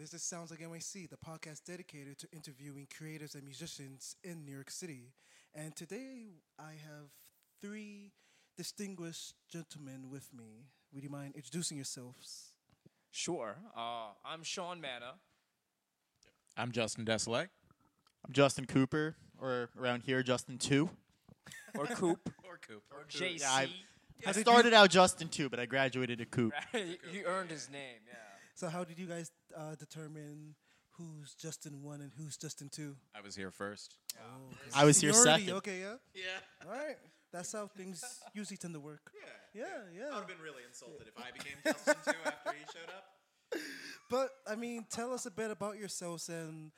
This is Sounds Like NYC, the podcast dedicated to interviewing creators and musicians in New York City. And today I have three distinguished gentlemen with me. Would you mind introducing yourselves? Sure. Uh, I'm Sean Manna. I'm Justin Desolek. I'm Justin Cooper, or around here, Justin 2. Or Coop. Or Coop. or JC. Yeah, I- I started out Justin 2, but I graduated to Coop. he, he earned his name, yeah. So, how did you guys uh, determine who's Justin 1 and who's Justin 2? I was here first. I was here Seniority, second. Okay, yeah. Yeah. All right. That's how things usually tend to work. Yeah. Yeah, yeah. I would have been really insulted if I became Justin too after he showed up. But I mean, tell us a bit about yourselves and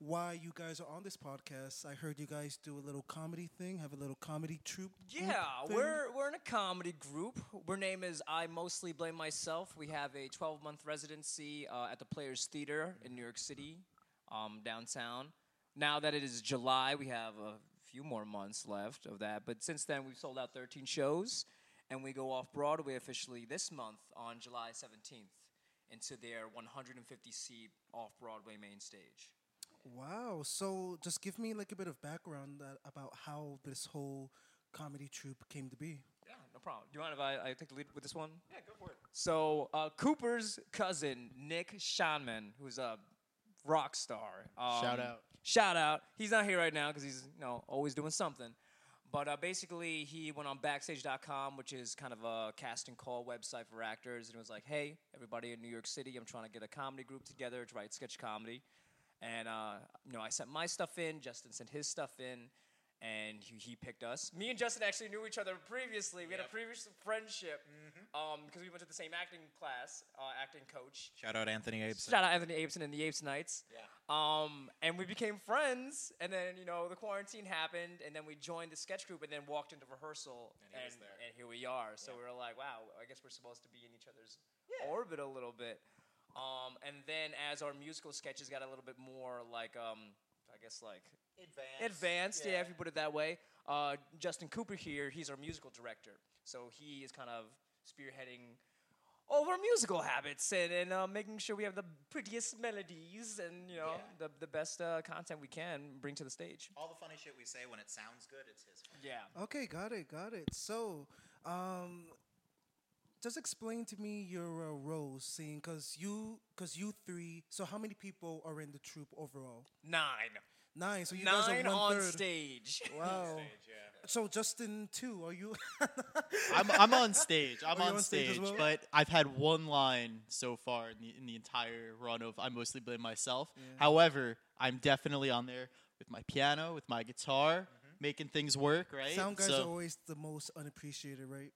why you guys are on this podcast. I heard you guys do a little comedy thing, have a little comedy troupe. Yeah, we're we're in a comedy group. Our name is I Mostly Blame Myself. We have a 12 month residency uh, at the Players Theater in New York City, um, downtown. Now that it is July, we have a few more months left of that. But since then, we've sold out 13 shows, and we go off Broadway officially this month on July 17th into their 150 seat off Broadway main stage. Wow. So just give me like a bit of background that, about how this whole comedy troupe came to be. Yeah, no problem. Do you mind if I, I take the lead with this one? Yeah, go for it. So uh, Cooper's cousin Nick Shanman, who's a rock star. Um, Shout out. Shout out. He's not here right now because he's you know always doing something. But uh, basically, he went on Backstage.com, which is kind of a casting call website for actors, and was like, "Hey, everybody in New York City, I'm trying to get a comedy group together to write sketch comedy." And uh, you know, I sent my stuff in. Justin sent his stuff in, and he, he picked us. Me and Justin actually knew each other previously. We had a Yep. previous friendship um, because we went to the same acting class, uh, acting coach. Shout out Anthony Abeson. Shout out Anthony Abeson and the Apes Nights. Yeah. Um, and we became friends, and then you know the quarantine happened, and then we joined the sketch group, and then walked into rehearsal, And he was there. and here we are. So we were like, wow, I guess we're supposed to be in each other's orbit a little bit. Um, and then as our musical sketches got a little bit more like, um, I guess like advanced, advanced, yeah. if you put it that way. Uh, Justin Cooper here, he's our musical director, so he is kind of spearheading all of our musical habits and, and uh, making sure we have the prettiest melodies and you know Yeah. the, the best uh, content we can bring to the stage. All the funny shit we say when it sounds good, it's his fault. Yeah. Okay, got it, got it. So, um, just explain to me your uh, roles, seeing because you, because you three. So, how many people are in the troupe overall? Nine. Nine. So you guys Nine are one on third. stage. Wow. yeah. So Justin two. Are you? I'm, I'm on stage. I'm Are you on, on stage as stage, well? but I've had one line so far in the, in the entire run of I mostly blame myself. However, I'm definitely on there with my piano, with my guitar, making things work. Right. Sound guys So are always the most unappreciated, right?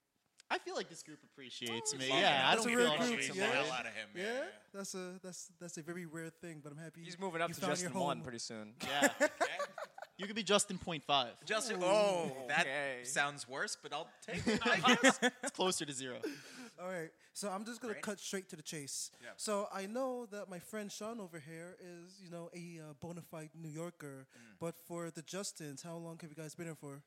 I feel like this group appreciates me. Yeah. I That's don't a feel rare group, Appreciate yeah. the unappreciated. hell out of him. Yeah, Yeah. yeah. that's a that's that's a very rare thing. But I'm happy He's moving up you to found your Justin one home. pretty soon. Yeah. you could be Justin point five. Justin. Oh, that Okay. sounds worse, but I'll take it. I guess. It's closer to zero. All right, so I'm just gonna Great. cut straight to the chase. Yeah. So I know that my friend Sean over here is, you know, a uh, bona fide New Yorker. Mm. But for the Justins, how long have you guys been here for?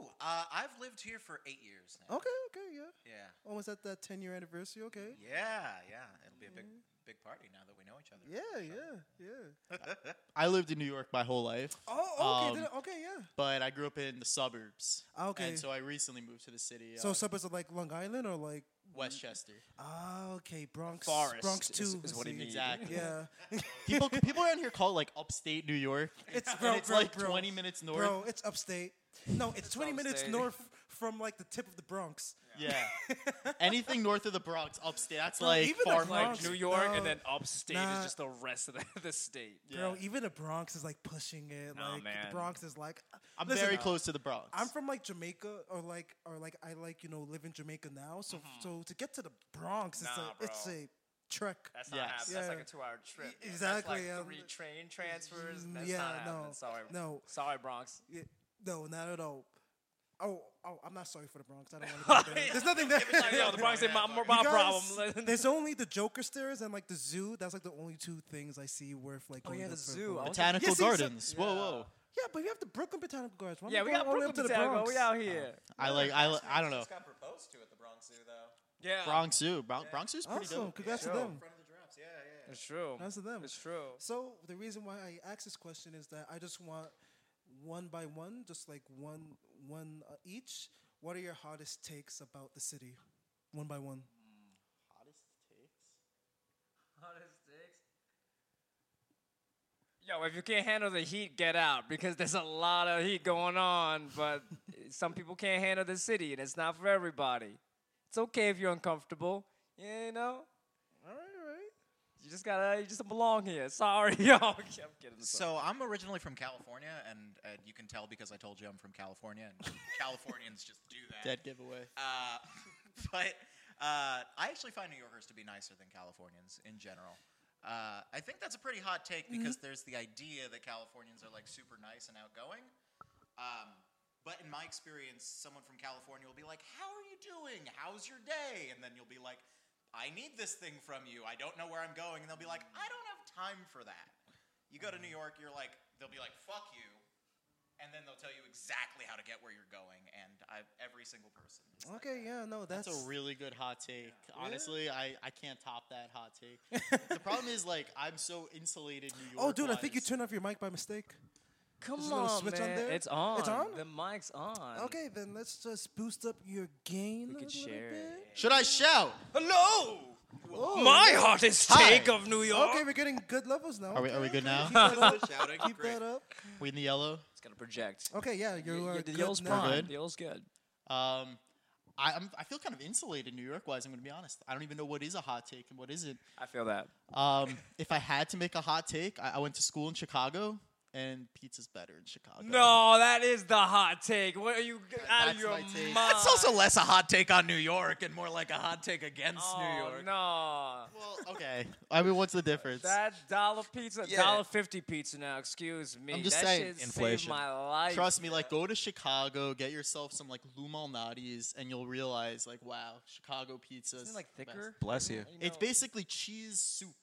Ooh, uh, I've lived here for eight years now. Okay, okay, yeah, Yeah. almost at that 10 year anniversary. Okay. Yeah, yeah. It'll be a big, big party now that we know each other. Yeah, yeah, yeah. I lived in New York my whole life. Oh, okay, Um, then, okay, yeah. but I grew up in the suburbs. Okay. And so I recently moved to the city. So uh, suburbs are like Long Island or like Westchester. ah, okay, Bronx, Forest Bronx is- two is what he means. Exactly. Yeah, People people around here call it like upstate New York. it's and bro, it's bro, like bro. 20 minutes north. Bro, it's upstate. No, it's 20 minutes upstate. north from like the tip of the Bronx. Yeah. Anything north of the Bronx, upstate, that's Bro, like even the far Bronx- from New York No, and then upstate nah. is just the rest of the, the state. Bro, Yeah. even the Bronx is like pushing it. Nah, like man. the Bronx is like I'm Listen, very close to the Bronx. I'm from like Jamaica or like or like I like, you know, live in Jamaica now. So so to get to the Bronx it's Mm-hmm. Nah, a it's bro. a trek. That's not Yes. happening. That's like Yeah. a two-hour trip. Man. exactly, That's um, like three train transfers. That's yeah, not no, happening. Sorry. no. Sorry, Bronx. Yeah, no, not at all. Oh, oh, I'm not sorry for the Bronx. I don't want to. There's nothing there. Yo, the Bronx ain't my, my guys- problem. There's only the Joker stairs and like the zoo. That's like the only two things I see worth like. Oh, going yeah, the zoo. for- Botanical Yeah, see, so- Gardens. Whoa, whoa. Yeah, but you have the Brooklyn Botanical Gardens. Why yeah, we got all the Brooklyn up to the Botanical. Bronx? We out here. Uh, I like I, li- I don't know. Just got proposed to at the Bronx Zoo, though. Yeah. Bronx Zoo. Bron- Bronx Zoo's pretty Awesome, dope. congrats Sure. to In them. front of the giraffes. Yeah, yeah. It's true. That's to them. It's true. So the reason why I asked this question is that I just want one by one, just like one one uh, each. What are your hottest takes about the city, one by one? Hottest takes. Hottest takes. Yo, if you can't handle the heat, get out because there's a lot of heat going on. But some people can't handle the city, and it's not for everybody. It's okay if you're uncomfortable. Yeah, you know, All right, all right. You just gotta, you just don't belong here. Sorry, yo. I'm kidding. So I'm originally from California, and uh, you can tell because I told you I'm from California, and Californians just do that. Dead giveaway. Uh, but uh, I actually find New Yorkers to be nicer than Californians in general. Uh, I think that's a pretty hot take because there's the idea that Californians are like super nice and outgoing. Um, but in my experience, someone from California will be like, "How are you doing? How's your day?" And then you'll be like, "I need this thing from you. I don't know where I'm going." And they'll be like, "I don't have time for that." You go to New mm-hmm. York, you're like, they'll be like, "Fuck you," and then they'll tell you exactly how to get where you're going. And I, every single person. is like Okay, yeah, no, that's, That's a really good hot take. Honestly, I, I can't top that hot take. the problem is like I'm so insulated New oh, York. Oh, dude, I think you turned off your mic by mistake. Come There's on, switch on man. there? It's on. It's on? The mic's on. Okay, then let's just boost up your gain We a could share bit. It. Should I shout? Hello. Oh, My hottest Hi. take of New York. Okay, we're getting good levels now. Are we- are we good now? Keep that up. Shouting, Keep that up. We in the yellow. It's gonna project. Okay, yeah, you Y- are y- the good yellow's now. prime. Good. The yellow's good. Um, I, I'm, I feel kind of insulated New York wise. I'm going to be honest. I don't even know what is a hot take and what isn't. I feel that. Um, if I had to make a hot take, I, I went to school in Chicago, and pizza's better in Chicago. No, that is the hot take. What are you out of That's your my mind? take. That's also less a hot take on New York and more like a hot take against oh, New York. No. Well, okay. I mean, what's the difference? That dollar pizza, Yeah. dollar fifty pizza now. Excuse me. I'm just that saying, shit saved inflation. my life. Trust me, like go to Chicago, get yourself some like Lou Malnati's, and you'll realize like, wow, Chicago pizza is Isn't it like the best. thicker? Bless you. It's basically cheese soup.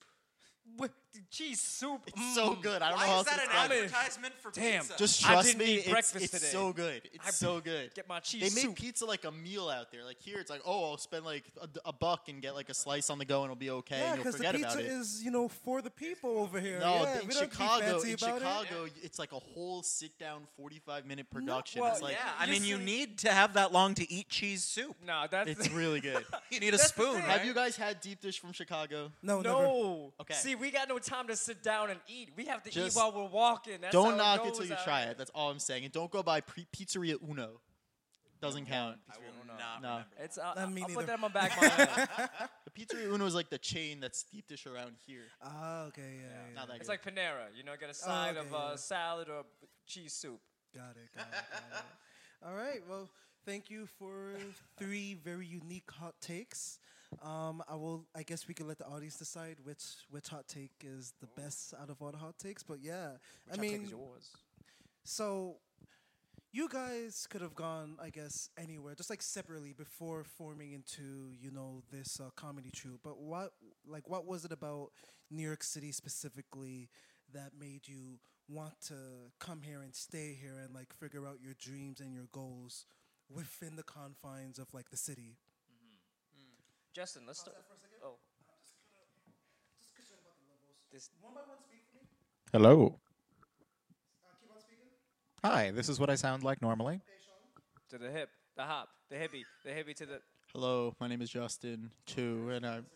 With cheese soup. It's so Mm. good. I don't Why know how is that to an describe advertisement for Damn. pizza? Just I trust didn't me, eat it's, breakfast it's today. so good. It's I so good. Get my cheese They make soup. pizza like a meal out there. Like here, it's like, oh, I'll spend like a, a buck and get like a slice on the go, and it'll be okay, Yeah, and you'll because the forget pizza about it. is, you know, for the people over here. no, yeah, in we don't be Chicago, fancy in about Chicago, it's like a whole sit-down, forty-five minute No, production. well, it's like yeah, I mean, you need to have that long to eat cheese soup. No, that's it's really good. You need a That's the spoon, thing. right? Have you guys had deep dish from Chicago? No, never. no. Okay. See, we got no time to sit down and eat. We have to Just eat while we're walking. That's don't how knock it it till you try here. it. That's all I'm saying. And don't go by pre- Pizzeria Uno. Doesn't count. I will No. not No. remember. It's uh, Uh, I'll me put neither. that on my back. mind. The Pizzeria Uno is like the chain that's deep dish around here. Ah, okay, yeah, yeah. Not that it's good. like Panera. You know, get a side okay, of uh, yeah. salad or cheese soup. Got it, got it, got it. All right, well, thank you for three very unique hot takes. Um, I will. I guess we can let the audience decide which which hot take is the best out of all the hot takes. But yeah, I Which mean, take is yours. so you guys could have gone, I guess, anywhere, just like separately before forming into you know this uh, comedy troupe. But what, like, what was it about New York City specifically that made you want to come here and stay here and like figure out your dreams and your goals within the confines of like the city? Justin, let's start. Oh. This, One by one, speak for me. Hello. Uh, keep on speaking. Hi, this is what I sound like normally. To the hip, the hop, the hippie, the hippie to the. Hello, my name is Justin too, and I'm.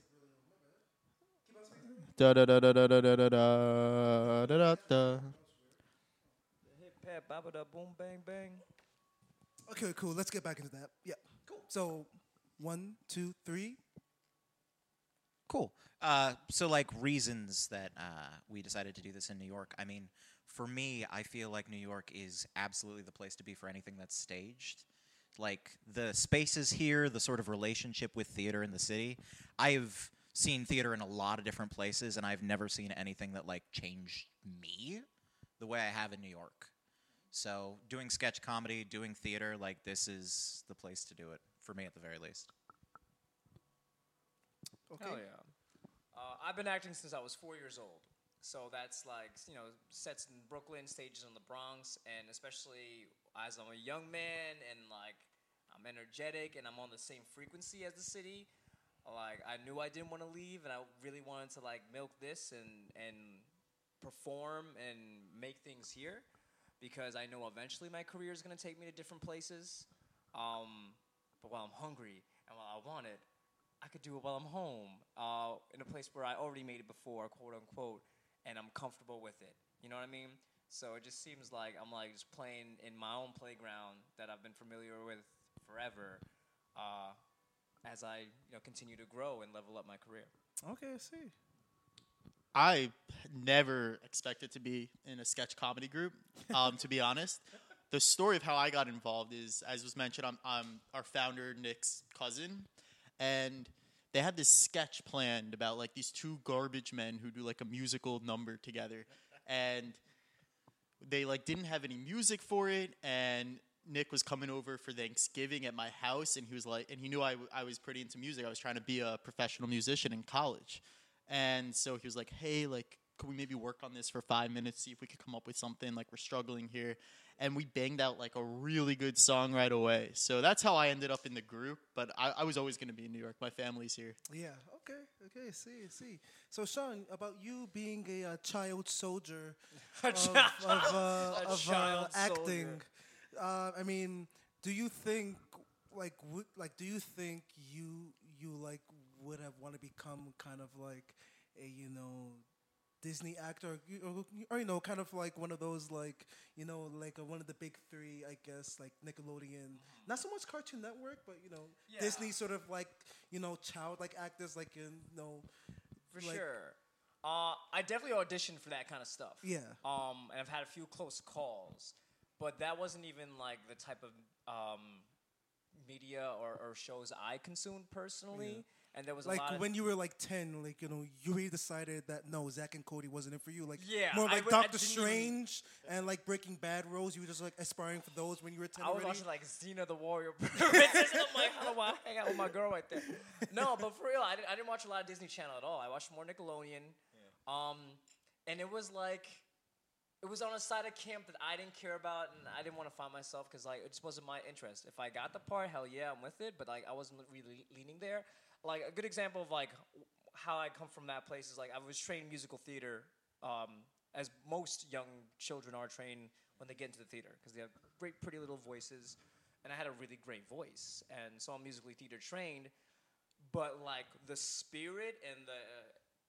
Da da da da da da da da da da da da. Hip hop, baba da boom bang bang. Okay, cool. Let's get back into that. Yeah. Cool. So, one, two, three. Cool. Uh, so, like, reasons that uh, we decided to do this in New York. I mean, for me, I feel like New York is absolutely the place to be for anything that's staged. Like, the spaces here, the sort of relationship with theater in the city. I've seen theater in a lot of different places, and I've never seen anything that, like, changed me the way I have in New York. So, doing sketch comedy, doing theater, like, this is the place to do it, for me at the very least. Okay. Hell yeah. Uh, I've been acting since I was four years old. So that's like, you know, sets in Brooklyn, stages in the Bronx, and especially as I'm a young man and like I'm energetic and I'm on the same frequency as the city, Like I knew I didn't want to leave, and I really wanted to like milk this and and perform and make things here, because I know eventually my career is gonna take me to different places. Um, but while I'm hungry and while I want it, I could do it while I'm home, uh, in a place where I already made it before, quote unquote, and I'm comfortable with it. You know what I mean? So it just seems like I'm like just playing in my own playground that I've been familiar with forever, uh, as I you know continue to grow and level up my career. Okay, I see. I never expected to be in a sketch comedy group. Um, to be honest, the story of how I got involved is, as was mentioned, I'm, I'm our founder Nick's cousin, and they had this sketch planned about like these two garbage men who do like a musical number together, and they like didn't have any music for it, and Nick was coming over for Thanksgiving at my house, and he was like, and he knew I, w- I was pretty into music. I was trying to be a professional musician in college. And so he was like, hey, like, could we maybe work on this for five minutes, see if we could come up with something? Like, we're struggling here. And we banged out like a really good song right away. So that's how I ended up in the group. But I, I was always going to be in New York. My family's here. Yeah. Okay. Okay. See. See. So, Sean, about you being a uh, child soldier of, of, uh, A of uh, child acting, uh, I mean, do you think like would like do you think you you like would have want to become kind of like a you know Disney actor or, you- or, you know kind of like one of those like you know like uh, one of the big three I guess like Nickelodeon not so much Cartoon Network but you know Yeah. Disney sort of like you know child like actors like you know For like- sure. Uh, I definitely auditioned for that kind of stuff. Yeah. Um, and I've had a few close calls, but that wasn't even like the type of um, media or, or shows I consumed personally. And there was a like lot of when you were like 10 like you know you really decided that no Zack and Cody wasn't it for you like Yeah, more like would- Doctor didn't even- Strange and like Breaking Bad roles you were just like aspiring for those when you were 10 I was already? watching like Xena the Warrior Princess. I'm like, how do I hang out with my girl right there? No, but for real, I didn't, I didn't watch a lot of Disney Channel at all. I watched more Nickelodeon. yeah. Um, and it was like, it was on a side of camp that I didn't care about, and I didn't want to find myself because like it just wasn't my interest. If I got the part, hell yeah, I'm with it. But like I wasn't really leaning there. Like a good example of like how I come from that place is like I was trained in musical theater, um, as most young children are trained when they get into the theater because they have great, pretty little voices, and I had a really great voice, and so I'm musically theater trained. But like the spirit and the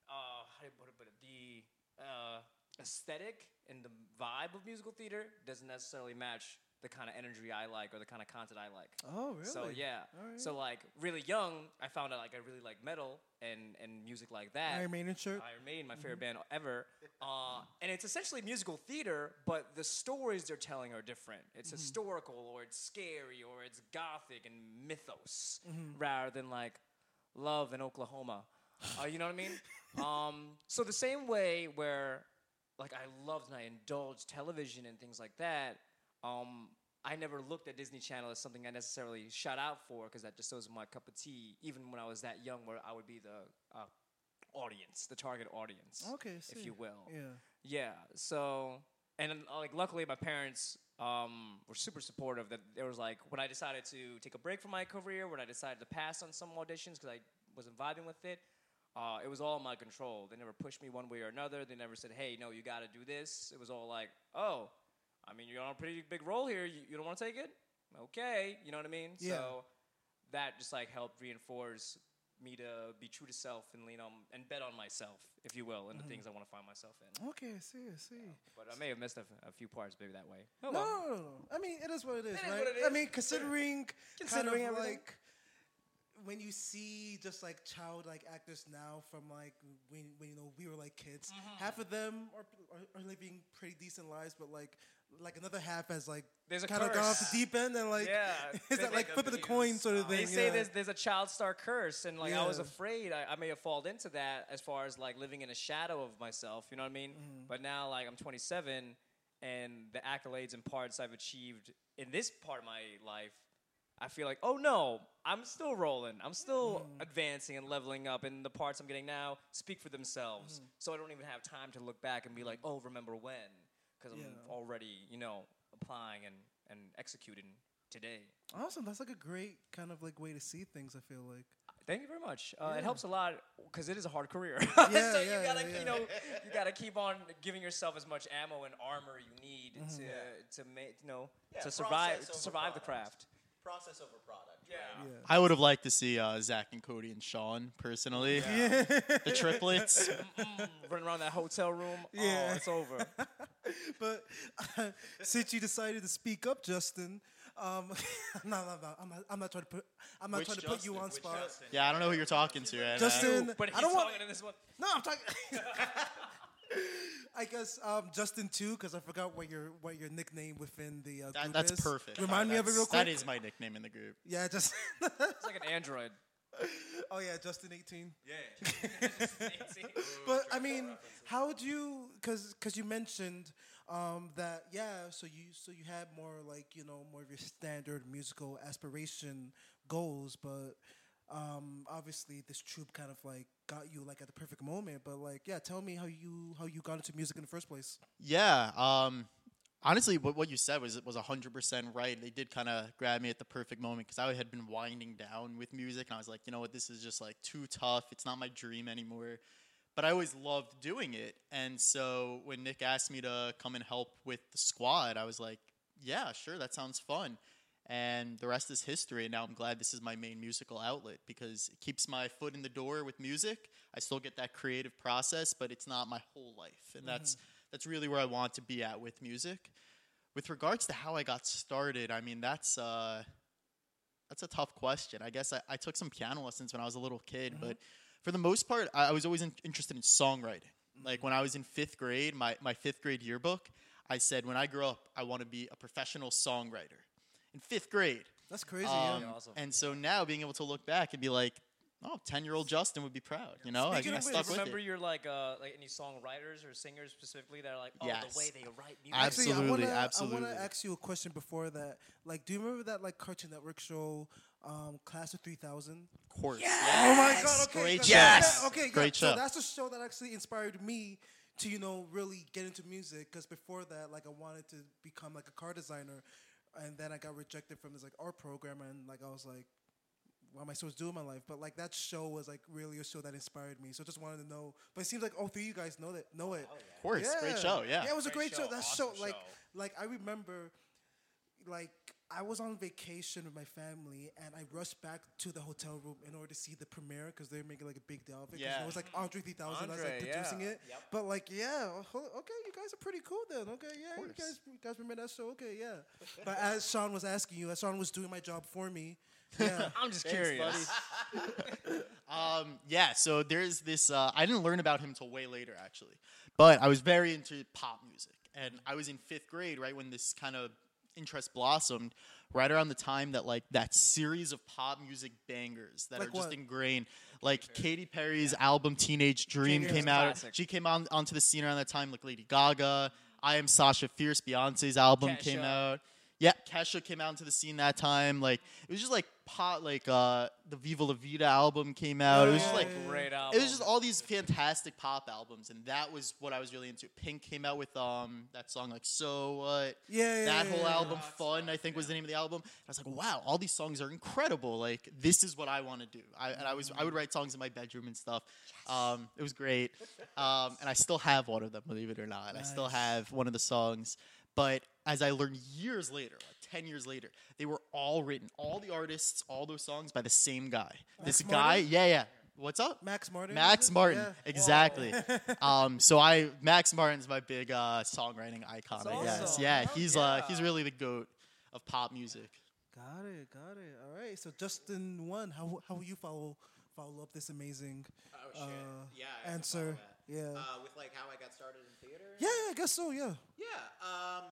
uh, how do you put it, the uh, aesthetic and the vibe of musical theater doesn't necessarily match the kind of energy I like or the kind of content I like. oh really So yeah. So like really young, I found out like I really like metal and and music like that. Iron Maiden shirt Iron Maiden, my favorite band ever. Uh, and it's essentially musical theater, but the stories they're telling are different. It's historical, or it's scary, or it's gothic and mythos, rather than like love in Oklahoma. Uh, you know what I mean? um, so the same way where like I loved and I indulged television and things like that. Um, I never looked at Disney Channel as something I necessarily shot out for because that just wasn't my cup of tea. Even when I was that young, where I would be the uh, audience, the target audience, okay if you will. yeah Yeah. So, and uh, like, luckily, my parents um, were super supportive. That there was like when I decided to take a break from my career, when I decided to pass on some auditions because I wasn't vibing with it. Uh, it was all in my control. They never pushed me one way or another. They never said, "Hey, no, you got to do this." It was all like, "Oh, I mean, you're on a pretty big role here. You, you don't want to take it? Okay." You know what I mean? Yeah. So that just like helped reinforce me to be true to self and lean on and bet on myself, if you will, in the things I want to find myself in. okay I see I see But I may have missed a, f- a few parts maybe that way. no, no, no, no. I mean, it is what it is, It is right? what it I mean, considering, Considering kind of everything. like when you see just like childlike actors now from like when, when you know we were like kids, Mm-hmm. half of them are, are are living pretty decent lives, but like like another half has like There's a kind of gone off the deep end and like Yeah. is that like flipping the coin sort of thing? They say yeah. there's there's a child star curse, and like I was afraid I, I may have fallen into that as far as like living in a shadow of myself. You know what I mean? Mm-hmm. But now like I'm 27, and the accolades and parts I've achieved in this part of my life, I feel like oh no, I'm still rolling. I'm still Mm. advancing and leveling up, and the parts I'm getting now speak for themselves. Mm-hmm. So I don't even have time to look back and be like oh remember when, because I'm already you know applying and and executing today. Awesome. That's like a great kind of like way to see things. I feel like. Thank you very much. Uh, Yeah. It helps a lot because it is a hard career. Yeah, so yeah, you gotta, yeah, yeah. you know, you gotta keep on giving yourself as much ammo and armor you need Mm-hmm. to to make, you know, Yeah, to survive to over survive the craft. Process over product. Yeah. Yeah. I would have liked to see uh, Zack and Cody and Sean personally. The triplets. Running around that hotel room. Yeah. Oh, it's over. But since you decided to speak up, Justin, um, no, no, no, I'm not. I'm not trying to put. I'm not Which trying to put you on Which spot. Yeah, I don't know who you're talking to right Justin- now. but I he's don't want- talking in this one. No, I'm talking. I guess um, Justin too, because I forgot what your what your nickname within the uh, That- that's is. perfect. Remind me of it real quick. That is my nickname in the group. Yeah, just. It's like an android. oh yeah, Justin 18. Yeah. But I mean, how would you? Because because you mentioned um, that yeah, so you so you had more like you know more of your standard musical aspiration goals, but um, obviously this troupe kind of like got you like at the perfect moment. But like yeah, tell me how you how you got into music in the first place. Yeah. Um, honestly, what, what you said was was hundred percent right. They did kind of grab me at the perfect moment because I had been winding down with music, and I was like, you know what, this is just like too tough. It's not my dream anymore. But I always loved doing it, and so when Nick asked me to come and help with the squad, I was like, yeah, sure, that sounds fun. And the rest is history. And now I'm glad this is my main musical outlet because it keeps my foot in the door with music. I still get that creative process, but it's not my whole life. And that's mm-hmm. that's really where I want to be at with music. With regards to how I got started, I mean that's uh, that's a tough question. I guess I, I took some piano lessons when I was a little kid, but mm-hmm. for the most part, I, I was always in, interested in songwriting. Like mm-hmm. when I was in fifth grade, my, my fifth grade yearbook, I said, when I grow up, I want to be a professional songwriter. In fifth grade. That's crazy. Um, yeah. awesome. And so now being able to look back and be like, oh, 10 year old Justin would be proud. You know, I, Speaking I of which, stuck with Remember it. your like uh like any songwriters or singers specifically that are like oh Yes. the way they write music. Abs- Actually, I Absolutely, wanna, I want to ask you a question before that. Like, do you remember that like Cartoon Network show, um, Class of 3000? Of course. Oh my god! Okay, Great good. show. Yes! Yeah, okay, Great yeah. show. So that's the show that actually inspired me to you know really get into music. Because before that, like I wanted to become like a car designer, and then I got rejected from this like art program, and like I was like. What am I supposed to do in my life? But like that show was like really a show that inspired me. So just wanted to know. But it seems like all three of you guys know that know it. Oh, of course. Great show. Yeah. Yeah, it was a Great great show. show, That awesome show, like, show. like I remember, like I was on vacation with my family, and I rushed back to the hotel room in order to see the premiere because they were making like a big deal of it. 'cause Yeah. it was like Andre 3000 that was like producing yeah. it. But like, yeah, okay, you guys are pretty cool then. Okay, yeah, you guys, you guys remember that show? Okay, yeah. but as Sean was asking you, as Sean was doing my job for me, yeah. I'm just Thanks, curious. Um, yeah, so there's this. Uh, I didn't learn about him until way later, actually. But I was very into pop music, and I was in fifth grade, right when this kind of interest blossomed. Right around the time that like that series of pop music bangers that Like are just what? ingrained, like Katy Perry's album "Teenage Dream" came out. classic. She came on onto the scene around that time, like Lady Gaga. I am Sasha Fierce. Beyonce's album came out. Yeah, Kesha came out into the scene that time. Like it was just like pop, like uh, the Viva La Vida album came out. it was just like yeah, yeah. Great album. it was just all these fantastic pop albums, and that was what I was really into. Pink came out with um that song like So What. Yeah, yeah, That yeah, whole yeah, album, Fun, I think was the name of the album. I was like, wow, all these songs are incredible. Like this is what I want to do. I, and I was I would write songs in my bedroom and stuff. Um, it was great, um, and I still have one of them, believe it or not. I still have one of the songs. But as I learned years later, like 10 years later, they were all written, all the artists, all those songs by the same guy. this Max guy, Martin? yeah, yeah. What's up? Max Martin. Max? Martin, Yeah. exactly. um, so I Max Martin's my big uh, songwriting icon, I guess. awesome. Yeah, Heck he's uh, he's really the goat of pop music. Got it, got it. All right. So Justin one, how how will you follow follow up this amazing Oh uh, yeah. I follow answer? Yeah. Uh, with like how I got started in theater. yeah, I guess so. Yeah. Yeah. Um,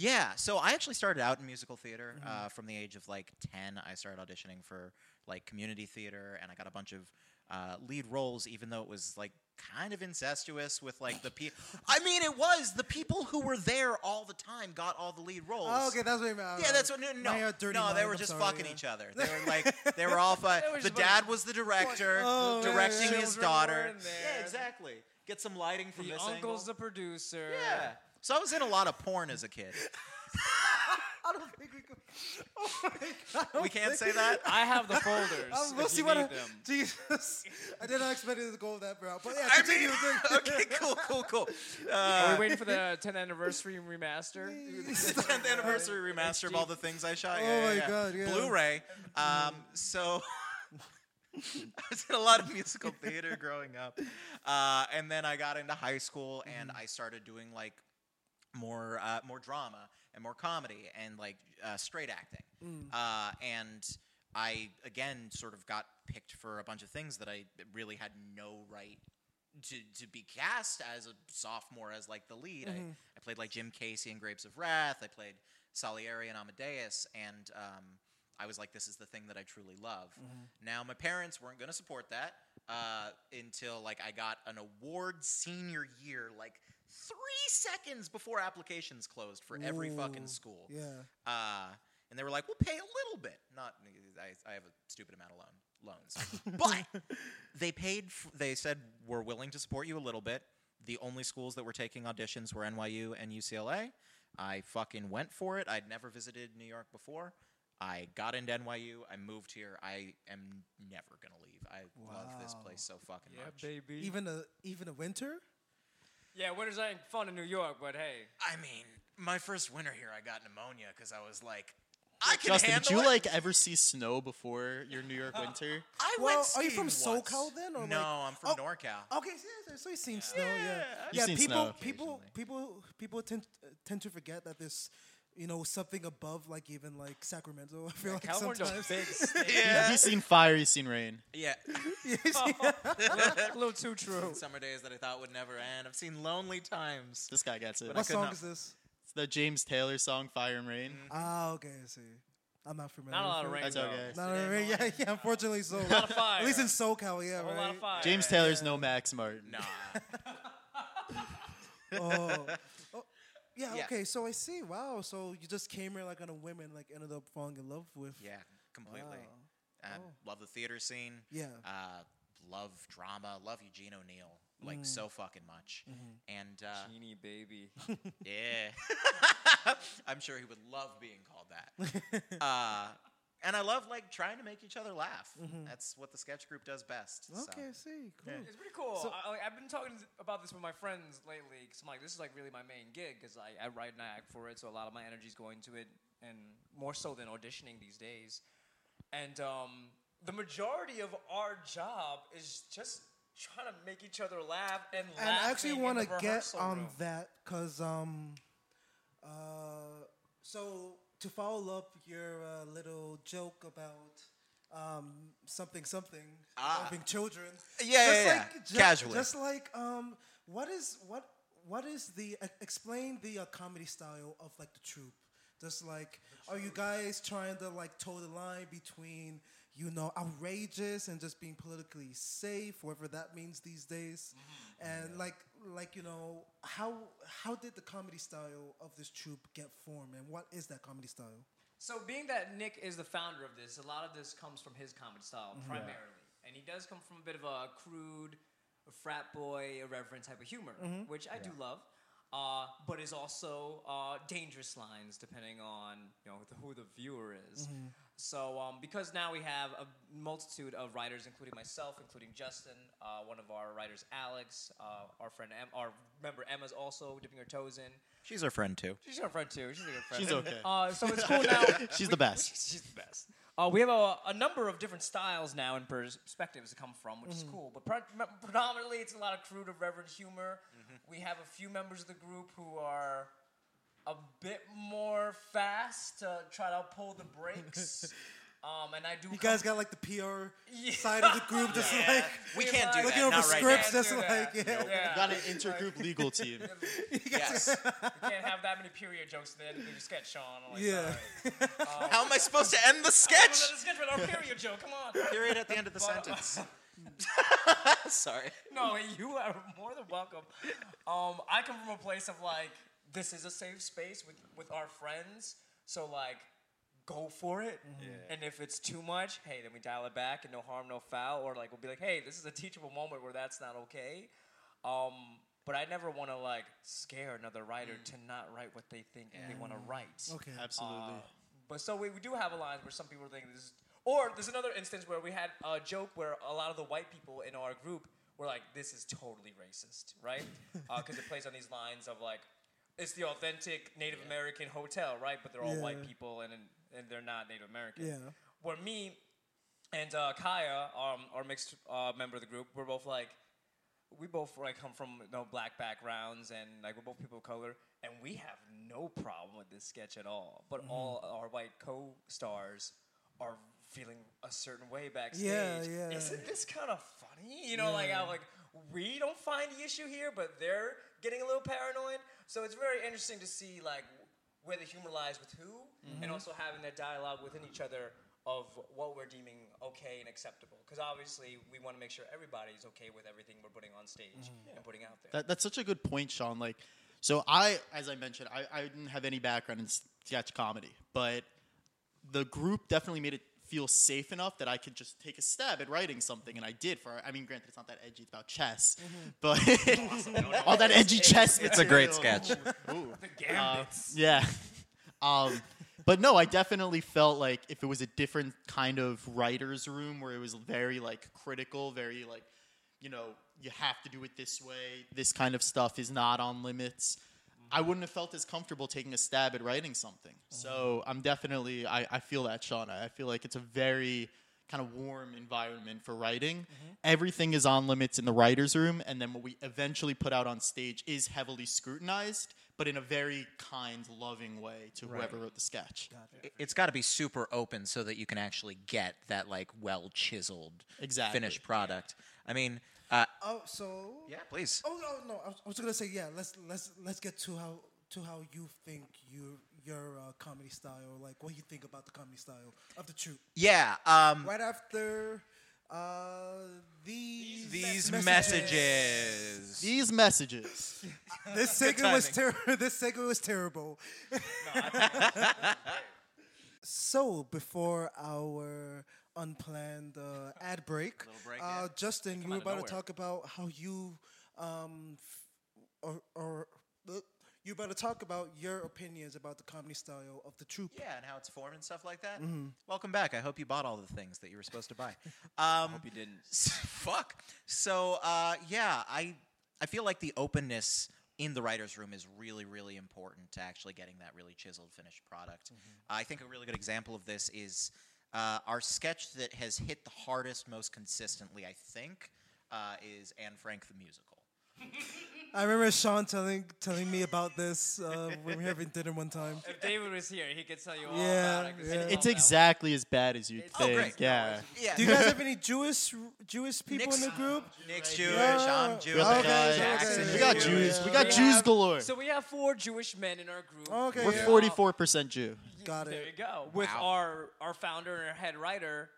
Yeah, so I actually started out in musical theater Mm-hmm. uh, from the age of like 10. I started auditioning for like community theater, and I got a bunch of uh, lead roles, even though it was like kind of incestuous with like the people. I mean, it was the people who were there all the time got all the lead roles. Oh, okay, that's what you meant. Yeah, that's what. No, no, no they were I'm just sorry, fucking yeah. each other. They were like, they were all fun. The dad was the director, Oh, directing yeah. his daughter. Yeah, exactly. Get some lighting from The this uncle's the producer. Yeah. So I was in a lot of porn as a kid. I don't think we could. Oh my god. I don't We can't think- say that. I have the folders. Um, we'll if see you what. need I, them. Jesus, I did not expect it to go that route, but yeah, I continue. mean, continue. okay, cool, cool, cool. Are Uh, we waiting for the 10th anniversary remaster? the 10th anniversary remaster of all the things I shot. Oh Yeah, yeah, my yeah. God, yeah. Blu-ray. Um, so I was in a lot of musical theater growing up, uh, and then I got into high school and I started doing like more uh, more drama and more comedy and like uh, straight acting. Uh, and I again sort of got picked for a bunch of things that I really had no right to, to be cast as a sophomore as like the lead. I, I played like Jim Casy in Grapes of Wrath. I played Salieri in Amadeus, and um, I was like, this is the thing that I truly love. Now my parents weren't going to support that uh, until like I got an award senior year, like three seconds before applications closed for every fucking school. Yeah. Uh, and they were like, "We'll pay a little bit." Not, I, I have a stupid amount of loan loans, but they paid. F- they said we're willing to support you a little bit. The only schools that were taking auditions were NYU and UCLA. I fucking went for it. I'd never visited New York before. I got into NYU. I moved here. I am never gonna leave. I love this place so fucking Yeah, much. baby. Even a even a winter. Yeah, winters ain't fun in New York, but hey. I mean, my first winter here, I got pneumonia because I was like, I can Justin, handle did you it. like ever see snow before your New York winter? I Well, went are you from skiing once. SoCal then, or no, like- I'm from Oh, NorCal. Okay, so, so you've seen snow, yeah. Yeah, I've Yeah, seen people, snow people, occasionally. people, people tend uh, tend to forget that there's, you know, something above like even like Sacramento. I feel like California's a sometimes. big state. Yeah. He's seen fire, he's seen rain. Yeah. a little too true. Summer days that I thought would never end. I've seen lonely times. This guy gets it. What song not- is this? It's the James Taylor song "Fire and Rain." Ah, okay, I see. I'm not familiar. Not a lot of with rain. it. That's though. okay. Not a lot of rain. Yeah, yeah. Unfortunately, so. A lot of fire. At least in SoCal, yeah, a whole right. lot of fire. James Taylor's no Max Martin. Nah. oh. Yeah, Yeah. okay, so I see. Wow, so you just came here like on a whim and like ended up falling in love with. yeah, completely. Wow. Uh, Oh. Love the theater scene. Yeah. Uh, love drama. Love Eugene O'Neill. Like, Mm. so fucking much. Mm-hmm. And, uh, Genie baby. yeah. I'm sure he would love being called that. uh, and I love, like, trying to make each other laugh. That's what the sketch group does best. Mm-hmm. Okay, I see. Cool. It's pretty cool. So- I, I- I've been talking about this with my friends lately because I'm like, this is like really my main gig because I, I write and I act for it, so a lot of my energy is going to it, and more so than auditioning these days. And um, the majority of our job is just trying to make each other laugh and and I actually want to get on that because um uh so to follow up your uh, little joke about um something something Ah. involving children Yeah, just yeah, yeah. like ju- Casually. just like um what is what what is the uh, explain the uh, comedy style of like the troupe just like are you guys trying to like toe the line between you know outrageous and just being politically safe whatever that means these days and like like you know how how did the comedy style of this troupe get formed and what is that comedy style? So, being that Nick is the founder of this, a lot of this comes from his comedy style primarily, and he does come from a bit of a crude, a frat boy, irreverent type of humor, which I do love. Uh, but is also uh, dangerous lines depending on you know the, who the viewer is. So um, because now we have a multitude of writers, including myself, including Justin, uh, one of our writers, Alex, uh, our friend, em- our member Emma's also dipping her toes in. She's our friend, too. She's our friend too. She's a good friend. She's okay. Uh, so it's cool now. She's we- the best. She's the best. Uh, we have a, a number of different styles now and perspectives to come from, which is cool. But pre- predominantly, it's a lot of crude, irreverent humor. We have a few members of the group who are a bit more fast to try to pull the brakes Um, and I do. You guys got like the PR Yeah. side of the group, just like We can't do like- that. looking over Not right scripts, now. just Can't like that. yeah. Yeah. We got an intergroup legal team. Yes. You can't have that many period jokes at the end of your sketch, Sean. Like, Yeah. sorry. How am I supposed to end the Well, sketch? then the sketch with our period joke. Come on. Period at the end of the But- sentence. Sorry. No, you are more than welcome. Um, I come from a place of like, this is a safe space with with our friends, so like, go for it. And if it's too much, hey, then we dial it back and no harm, no foul. Or like, we'll be like, hey, this is a teachable moment where that's not okay. Um, but I never want to like scare another writer to not write what they think and they want to write. Okay. Absolutely. Uh, but so we, we do have a line where some people think this is, or there's another instance where we had a joke where a lot of the white people in our group were like, "This is totally racist," right? Because it plays on these lines of like, it's the authentic Native American hotel, right? But they're all white people and and they're not Native American. Yeah. Where me and uh, Kaya, um, our mixed uh, member of the group, we're both like, we both like come from you know, black backgrounds and like we're both people of color and we have no problem with this sketch at all but all our white co-stars are feeling a certain way backstage Yeah, yeah. isn't this kind of funny you know like how like we don't find the issue here but they're getting a little paranoid so it's very interesting to see like where the humor lies with who Mm-hmm. and also having that dialogue within each other of what we're deeming okay and acceptable because obviously we want to make sure everybody's okay with everything we're putting on stage Mm-hmm. and putting out there That, that's such a good point, Sean. Like, so I, as I mentioned, I, I didn't have any background in sketch comedy, but the group definitely made it feel safe enough that I could just take a stab at writing something, and I did. For I mean, granted, it's not that edgy; it's about chess, but all that edgy chess. It's a great sketch. Ooh. the gambits Yeah. Um, but no, I definitely felt like if it was a different kind of writer's room where it was very like critical, very like, you know, you have to do it this way, this kind of stuff is not on limits. I wouldn't have felt as comfortable taking a stab at writing something. So mm-hmm. I'm definitely, I, I feel that, Shauna. I feel like it's a very kind of warm environment for writing. Mm-hmm. Everything is on limits in the writer's room, and then what we eventually put out on stage is heavily scrutinized, but in a very kind, loving way to whoever wrote the sketch. It- It's got to be super open so that you can actually get that like well chiseled Exactly. finished product. I mean, uh, Oh, so yeah, please. Oh no, no. I was, I was gonna say yeah. Let's let's let's get to how to how you think your your uh, comedy style, like what you think about the comedy style of the troupe. Yeah. Um, Right after uh, these these messages. messages. These messages. This segment was terrible. this segment was terrible. so before our unplanned uh, ad break, break, uh, yeah. Justin, you were out of about to talk about how you um, f- or or uh, you about to talk about your opinions about the comedy style of the troupe. Yeah, and how it's formed and stuff like that. Mm-hmm. Welcome back. I hope you bought all the things that you were supposed to buy. Um, hope you didn't fuck. So uh, yeah, I I feel like the openness in the writers' room is really really important to actually getting that really chiseled finished product. I think a really good example of this is uh, our sketch that has hit the hardest most consistently. I think uh, is Anne Frank the musical. I remember Sean telling telling me about this uh, when we were having dinner one time. if david was here he could tell you all Yeah, about it. yeah. It's exactly as bad as you'd Oh, think. great. Yeah. Yeah. Do you guys have any Jewish Jewish people in the group? Nick's Jewish. Yeah. I'm Jewish. Okay, Guys, Jackson's we got Jews. We got We Jews have- galore. so we have four jewish men in our group Okay, We're yeah. 44% Jew. Got There you it. go. With Wow. our our founder and our head writer,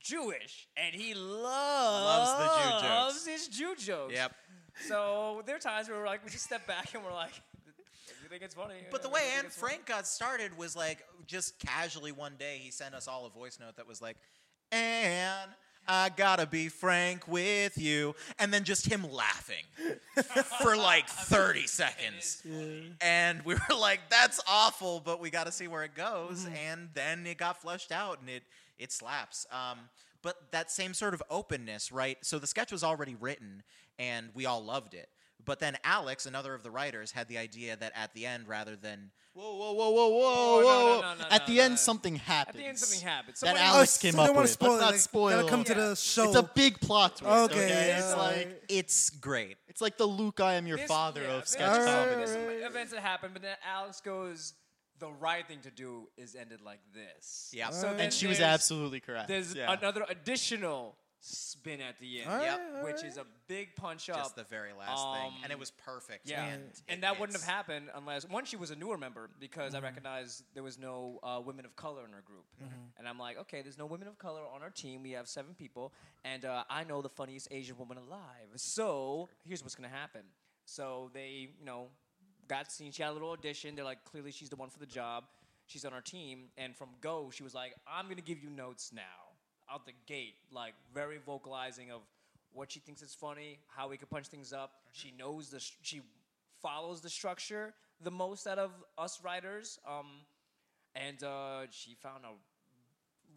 Jewish, and he loves, the Jew jokes. Loves his Jew jokes. Yep. So there are times where we're like, we just step back and we're like, you think it's funny? But the way we Anne it's funny." Frank got started was like just casually one day he sent us all a voice note that was like, Anne, I gotta be frank with you. And then just him laughing for like 30 seconds. And we were like, that's awful, but we gotta see where it goes. And then it got flushed out and it, it slaps. Um, but that same sort of openness, right? So the sketch was already written and we all loved it. But then Alex, another of the writers, had the idea that at the end, rather than Whoa, whoa, whoa, whoa, whoa, oh, whoa. no, no, no, At the end, something happens. At the end, something happens. That Alex Oh, came so up don't wanna with. spoil Let's it, not spoil gotta come to it. the show. It's a big plot twist. Okay, Okay, yeah, it's like it's great. it's like the Luke, I am your There's- father yeah, of sketch there's- Alright, comedy. there's some alright. events that happen, but then Alex goes, the right thing to do is end it like this. Yeah. So and she was absolutely correct. There's yeah. another additional spin at the end. Alright, Yep. Which alright. is a big punch Just up. the very last thing, and it Um, was perfect. Yeah, and, and, it- that wouldn't have it's- happened unless one she was a newer member because I recognized there was no uh, women of color in her group, and I'm like, okay, there's no women of color on our team. We have seven people, and uh, I know the funniest Asian woman alive. So here's what's gonna happen. So they, you know, got seen. She had a little audition. They're like, clearly she's the one for the job. She's on our team, and from go, she was like, I'm gonna give you notes now out the gate, like very vocalizing of what she thinks is funny, how we could punch things up. She knows the, sh- she follows the structure the most out of us writers. Um, and uh, she found a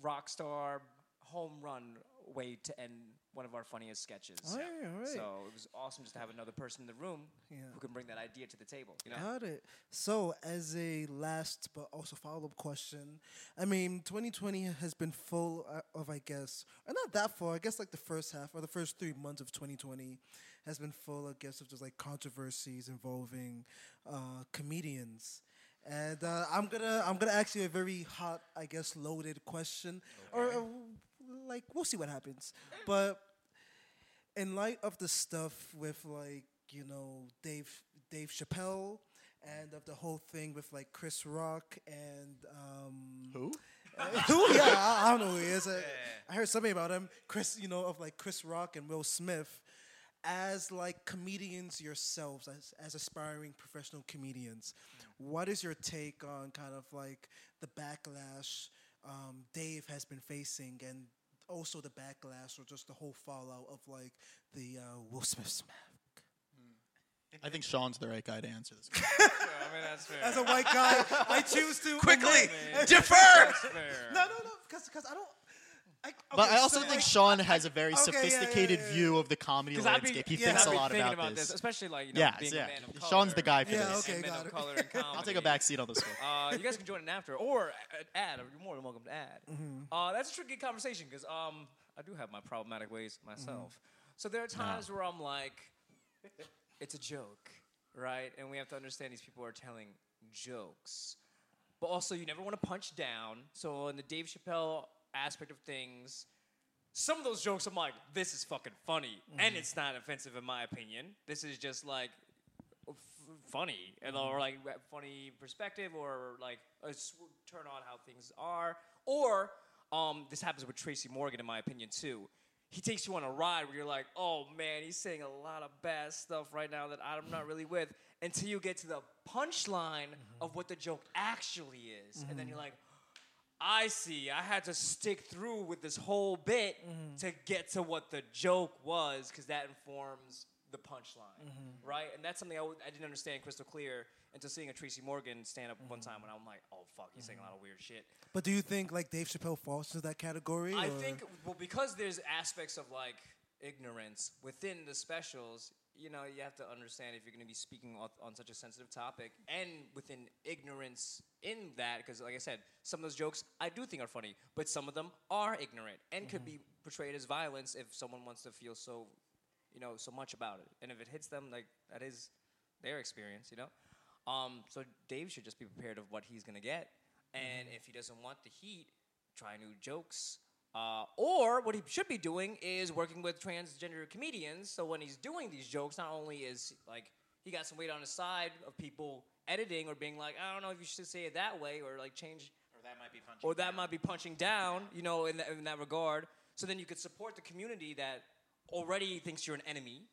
rock star home run way to end one of our funniest sketches. Alright, alright. So it was awesome just to have another person in the room Yeah. who can bring that idea to the table. You know? Got it. So, as a last but also follow up question, I mean, 2020 has been full uh, of, I guess, or not that full. I guess like the first half or the first three months of 2020 has been full, I guess, of just like controversies involving uh, comedians. And uh, I'm gonna I'm gonna ask you a very hot, I guess, loaded question, or uh, like we'll see what happens. But in light of the stuff with like you know Dave Dave Chappelle and of the whole thing with like Chris Rock and um, Who? who? Yeah, I, I don't know who he is. I, I heard something about him. Chris, you know, of like Chris Rock and Will Smith. As like comedians yourselves, as, as aspiring professional comedians, what is your take on kind of like the backlash um, Dave has been facing, and also the backlash or just the whole fallout of like the uh, Will Smith smack? I think Sean's the right guy to answer this. question. Yeah, I mean, that's fair. As a white guy, I choose to Quickly, defer. That's fair. No, no, no, because I don't. I, But I also so, think like, Sean has a very Okay, yeah, yeah, sophisticated yeah, yeah. view of the comedy Because I'd be, landscape. He yeah, thinks I'd a lot thinking about, this. especially like you know, Yeah, being yeah. a man of color. Sean's the guy for Yeah, this. okay, got it. color in comedy. I'll take a back seat on this one. Uh, you guys can join in after, or add. You're more than welcome to add. Mm-hmm. Uh, that's a tricky conversation because um, I do have my problematic ways myself. So there are times where I'm like, it's a joke, right? And we have to understand these people are telling jokes, but also you never want to punch down. So in the Dave Chappelle aspect of things. Some of those jokes, I'm like, this is fucking funny, and mm-hmm. it's not offensive in my opinion. This is just like f- funny. And mm-hmm. or like funny perspective or like a sw- turn on how things are. Or um, this happens with tracy morgan in my opinion too. He takes you on a ride where you're like oh man he's saying a lot of bad stuff right now that i'm not really with until you get to the punchline mm-hmm. of what the joke actually is. And then you're like I see. I had to stick through with this whole bit mm-hmm. to get to what the joke was because that informs the punchline, mm-hmm. right? And that's something I w- I didn't understand crystal clear until seeing a Tracy Morgan stand up one mm-hmm. time when I'm like, oh fuck, he's saying a lot of weird shit. But do you think like Dave Chappelle falls into that category? I or- think well because there's aspects of like ignorance within the specials. You know, you have to understand if you're going to be speaking on, on such a sensitive topic, and within ignorance in that, because like I said, some of those jokes I do think are funny, but some of them are ignorant and could be portrayed as violence if someone wants to feel so, you know, so much about it. And if it hits them, like that is their experience, you know. Um, so Dave should just be prepared of what he's gonna get, and if he doesn't want the heat, try new jokes. Uh, or what he should be doing is working with transgender comedians. So when he's doing these jokes, not only is like he got some weight on his side of people editing or being like, I don't know if you should say it that way or like change Or that might be punching. or that down. might be punching down, you know, in, that in that regard. So then you could support the community that already thinks you're an enemy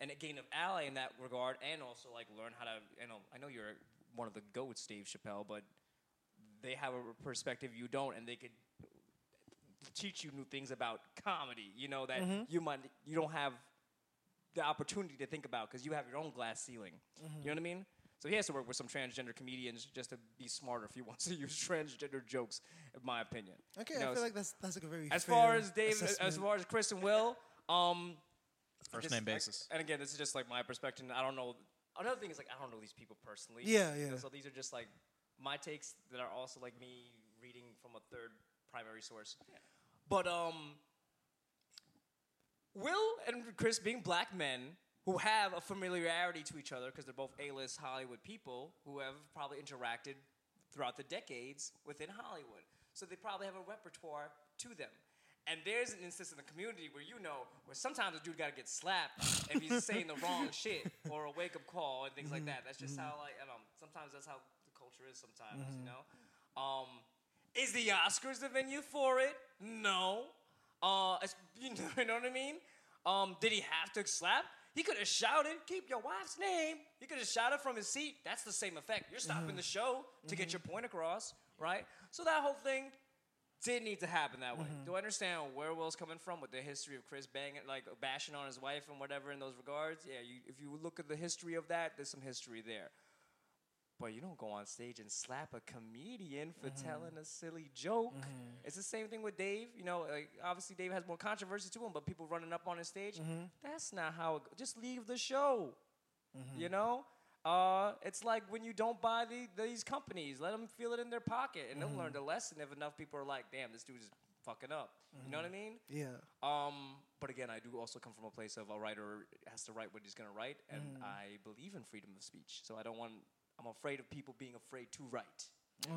and gain an ally in that regard, and also like learn how to. You know, I know you're one of the goats, Dave Chappelle, but they have a perspective you don't, and they could teach you new things about comedy. You know that you might you don't have the opportunity to think about because you have your own glass ceiling. You know what I mean? So he has to work with some transgender comedians just to be smarter if he wants to use transgender jokes, in my opinion. Okay, You know, I feel like that's that's like a very as fair far as Dave, as far as Chris and Will, um, First just name like- basis. and again, this is just like my perspective. I don't know. Another thing is like I don't know these people personally. Yeah, You know, yeah. So these are just like my takes that are also like me reading from a third primary source. But um, Will and Chris being black men who have a familiarity to each other because they're both A-list Hollywood people who have probably interacted throughout the decades within Hollywood. So they probably have a repertoire to them. And there's an instance in the community where you know where sometimes a dude gotta get slapped if he's saying the wrong shit or a wake up call and things like that. That's just how like I don't know, sometimes that's how the culture is sometimes, you know? Um is the Oscars the venue for it? No. Uh you know, you know what I mean? Um did he have to slap? He could have shouted, keep your wife's name. He could have shouted from his seat. That's the same effect. You're stopping the show to get your point across, right? So that whole thing did need to happen that way. Do I understand where Will's coming from with the history of Chris banging, like bashing on his wife and whatever in those regards? Yeah, you, if you look at the history of that, there's some history there. But you don't go on stage and slap a comedian for mm-hmm. telling a silly joke. Mm-hmm. It's the same thing with Dave. You know, like obviously Dave has more controversy to him, but people running up on his stage, mm-hmm. that's not how it. Go- Just leave the show. You know, uh, it's like when you don't buy the, these companies, let them feel it in their pocket, and they'll learn the lesson if enough people are like, "Damn, this dude is fucking up." You know what I mean? Yeah. Um, but again, I do also come from a place of a writer has to write what he's gonna write, and I believe in freedom of speech. So I don't want. I'm afraid of people being afraid to write.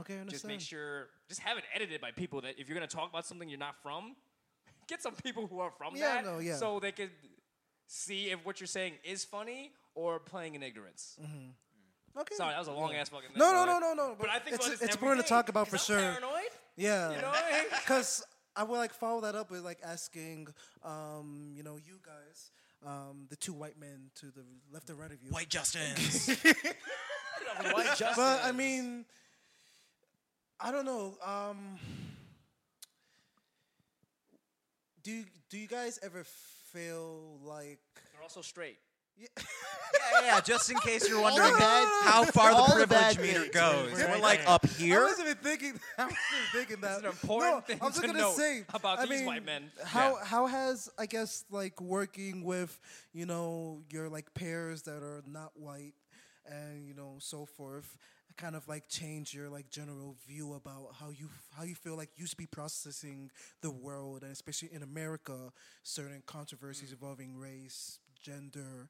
Okay, understand. Just make sure, just have it edited by people that if you're gonna talk about something you're not from, get some people who are from Yeah, that, no, yeah. so they could see if what you're saying is funny or playing in ignorance. Okay. Sorry, that was a long ass fucking. No, no, no, no, no. But I think it's it's important to talk about for I'm sure. Paranoid, Yeah. you know what I mean? Because I will like follow that up with like asking, um, you know, you guys, um, the two white men to the left and right of you. White Justins. White justice. But I mean, I don't know. Um, do you, do you guys ever feel like? they're also straight. yeah, yeah, just in case you're the wondering bad- how far all the the bad privilege meter things, goes. right? We're like Right. up I here. wasn't even thinking. I wasn't even thinking that. an important no, thing I was just to gonna note say about I these mean, white men. How Yeah. how has I guess like working with you know your like peers that are not white and you know so forth kind of like change your like general view about how you how you feel like you should be processing the world and especially in America certain controversies Mm. involving race gender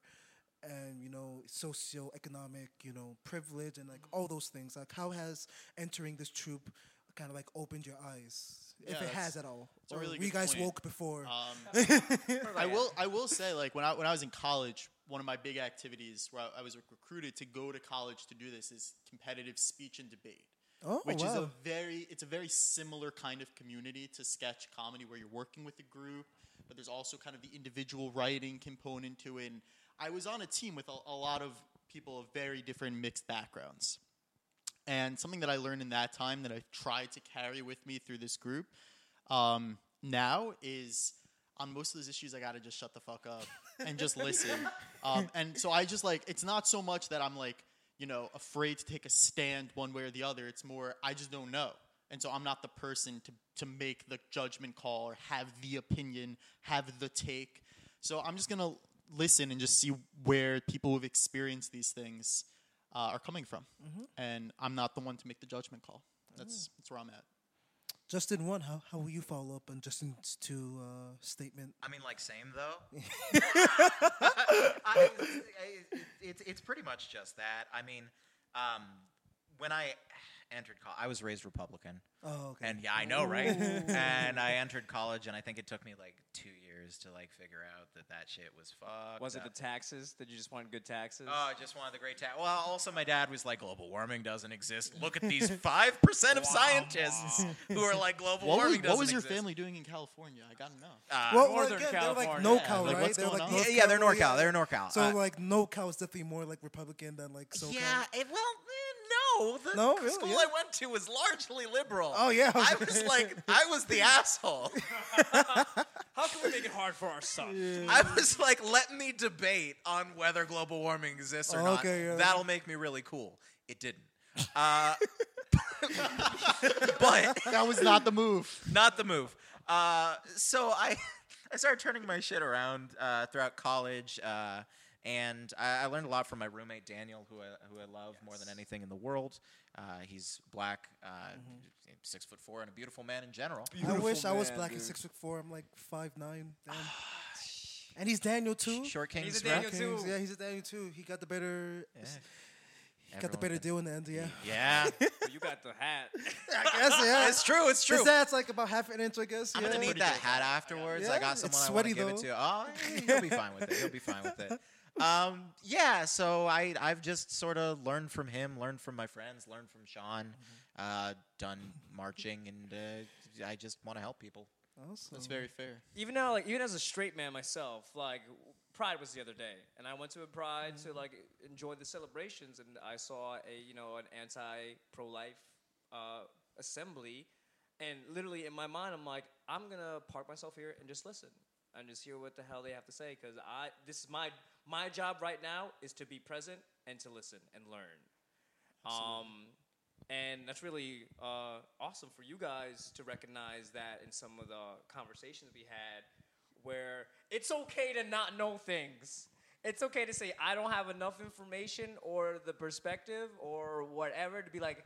and you know socioeconomic you know privilege and like Mm-hmm. all those things like how has entering this troop kind of like opened your eyes if it has at all or really were you guys point. woke before Um, I will. I will say, like when I when I was in college, one of my big activities where I, I was recruited to go to college to do this is competitive speech and debate, oh which wow. is a very it's a very similar kind of community to sketch comedy where you're working with a group, but there's also kind of the individual writing component to it. And I was on a team with a, a lot of people of very different mixed backgrounds. And something that I learned in that time that I tried to carry with me through this group um, now is on most of those issues, I gotta just shut the fuck up and just listen. Um, and so I just like, it's not so much that I'm like, you know, afraid to take a stand one way or the other. It's more, I just don't know. And so I'm not the person to, to make the judgment call or have the opinion, have the take. So I'm just gonna listen and just see where people who've experienced these things uh, are coming from. And I'm not the one to make the judgment call. That's, that's where I'm at. Justin one how how will you follow up on Justin's two uh, statement I mean, like, same though. I, I, it's it's pretty much just that. I mean, um, when I entered college, I was raised Republican, oh okay and yeah, I know, right? and I entered college, and I think it took me like two years to like figure out that that shit was fucked. Was it the taxes? Did you just want good taxes? Oh, I just wanted the great tax. Well, also my dad was like, global warming doesn't exist. Look at these five percent of scientists who are like, global What warming what doesn't exist. What was your exist. family doing in California? I gotta know. Uh, well, well Northern again, they're like California. NoCal, Yeah, like, right? what's they're going like on? yeah, yeah, they're Carolina. NorCal. They're NorCal. So Uh, like NoCal is definitely more like Republican than like SoCal. Yeah, it, well, eh, no. The No, really, school yeah. I went to was largely liberal. Oh, yeah. I was like, I was the asshole. How can we make it hard for our son? I was like, let me debate on whether global warming exists or Oh, not. okay, yeah. That'll make me really cool. It didn't. Uh, but That was not the move. not the move. Uh, so I, I started turning my shit around uh, throughout college, uh, and I, I learned a lot from my roommate Daniel, who I, who I love more than anything in the world. Uh, he's black, uh, six foot four, and a beautiful man in general. I wish I was man, black and six foot four. I'm like five nine. And he's Daniel too. Short King's He's a breath. Daniel too. Yeah, he's a Daniel too. He got the better. Yeah. Got the better deal in the end, yeah. Yeah, But you got the hat. I guess, yeah. it's true. It's true. His hat's like about half an inch, I guess. I'm yeah. gonna need Pretty that dope. hat afterwards. I Yeah, got it's someone I want sweaty, to give it though. to. Oh, he'll be fine with it. He'll be fine with it. Um, yeah, so I I've just sort of learned from him, learned from my friends, learned from Sean, uh, done marching, and uh, I just want to help people. Awesome. That's very fair. even now, like even as a straight man myself, like Pride was the other day, and I went to a Pride to like enjoy the celebrations, and I saw a you know an anti pro life uh, assembly, and literally in my mind, I'm like, I'm gonna park myself here and just listen and just hear what the hell they have to say, because I this is my my job right now is to be present and to listen and learn. Um, and that's really uh, awesome for you guys to recognize that in some of the conversations we had, where it's okay to not know things. It's okay to say, I don't have enough information or the perspective or whatever to be like,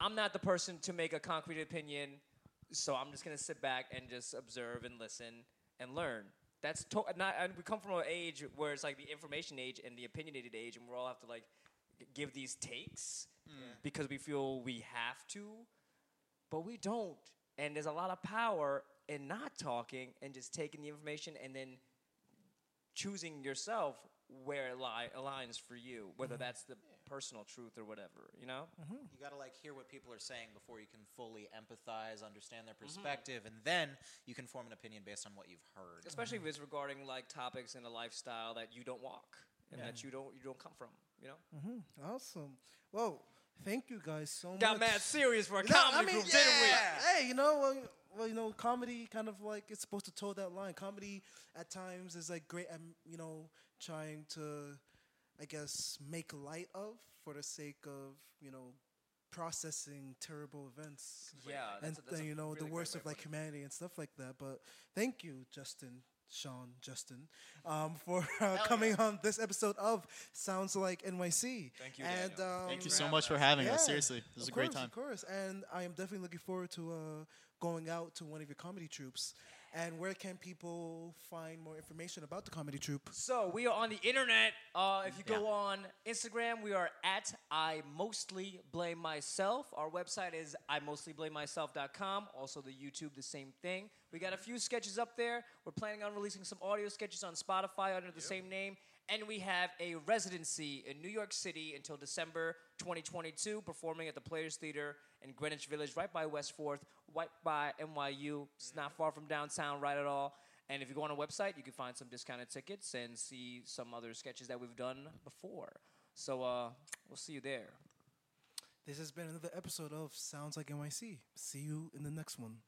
I'm not the person to make a concrete opinion, so I'm just gonna sit back and just observe and listen and learn. That's to- not, and we come from an age where it's like the information age and the opinionated age, and we all have to like g- give these takes mm. because we feel we have to, but we don't. And there's a lot of power in not talking and just taking the information and then choosing yourself where it li- aligns for you, whether mm. that's the personal truth or whatever, you know? Mm-hmm. You gotta like hear what people are saying before you can fully empathize, understand their mm-hmm. perspective, and then you can form an opinion based on what you've heard. Especially mm-hmm. if it's regarding like topics in a lifestyle that you don't walk and that you don't you don't come from, you know? Awesome. Well, thank you guys so Got much. Got mad serious for a No, comedy I mean, group, didn't we? Hey, you know, well, well, you know, comedy kind of like it's supposed to toe that line. Comedy at times is like great at you know trying to, I guess, make light of for the sake of you know processing terrible events Yeah, and that's a, that's you know really the worst of like humanity and stuff like that. But thank you, Justin. Sean, Justin, um, for uh, coming on this episode of Sounds Like NYC. Thank you, And um, Thank you so much for us. having us. Yeah, Seriously, this was of a great time. Of course, and I am definitely looking forward to uh, going out to one of your comedy troupes. And where can people find more information about the comedy troupe? So we are on the internet. Uh, if you go Yeah. on Instagram, we are at I mostly blame myself. Our website is I mostly blame myself.com. Also the YouTube, the same thing. We got a few sketches up there. We're planning on releasing some audio sketches on Spotify under the same name. And we have a residency in New York City until December 2022, performing at the Players Theater in Greenwich Village, right by West Fourth, right by NYU. It's not far from downtown, right at all. And if you go on our website, you can find some discounted tickets and see some other sketches that we've done before. So uh, we'll see you there. This has been another episode of Sounds Like NYC. See you in the next one.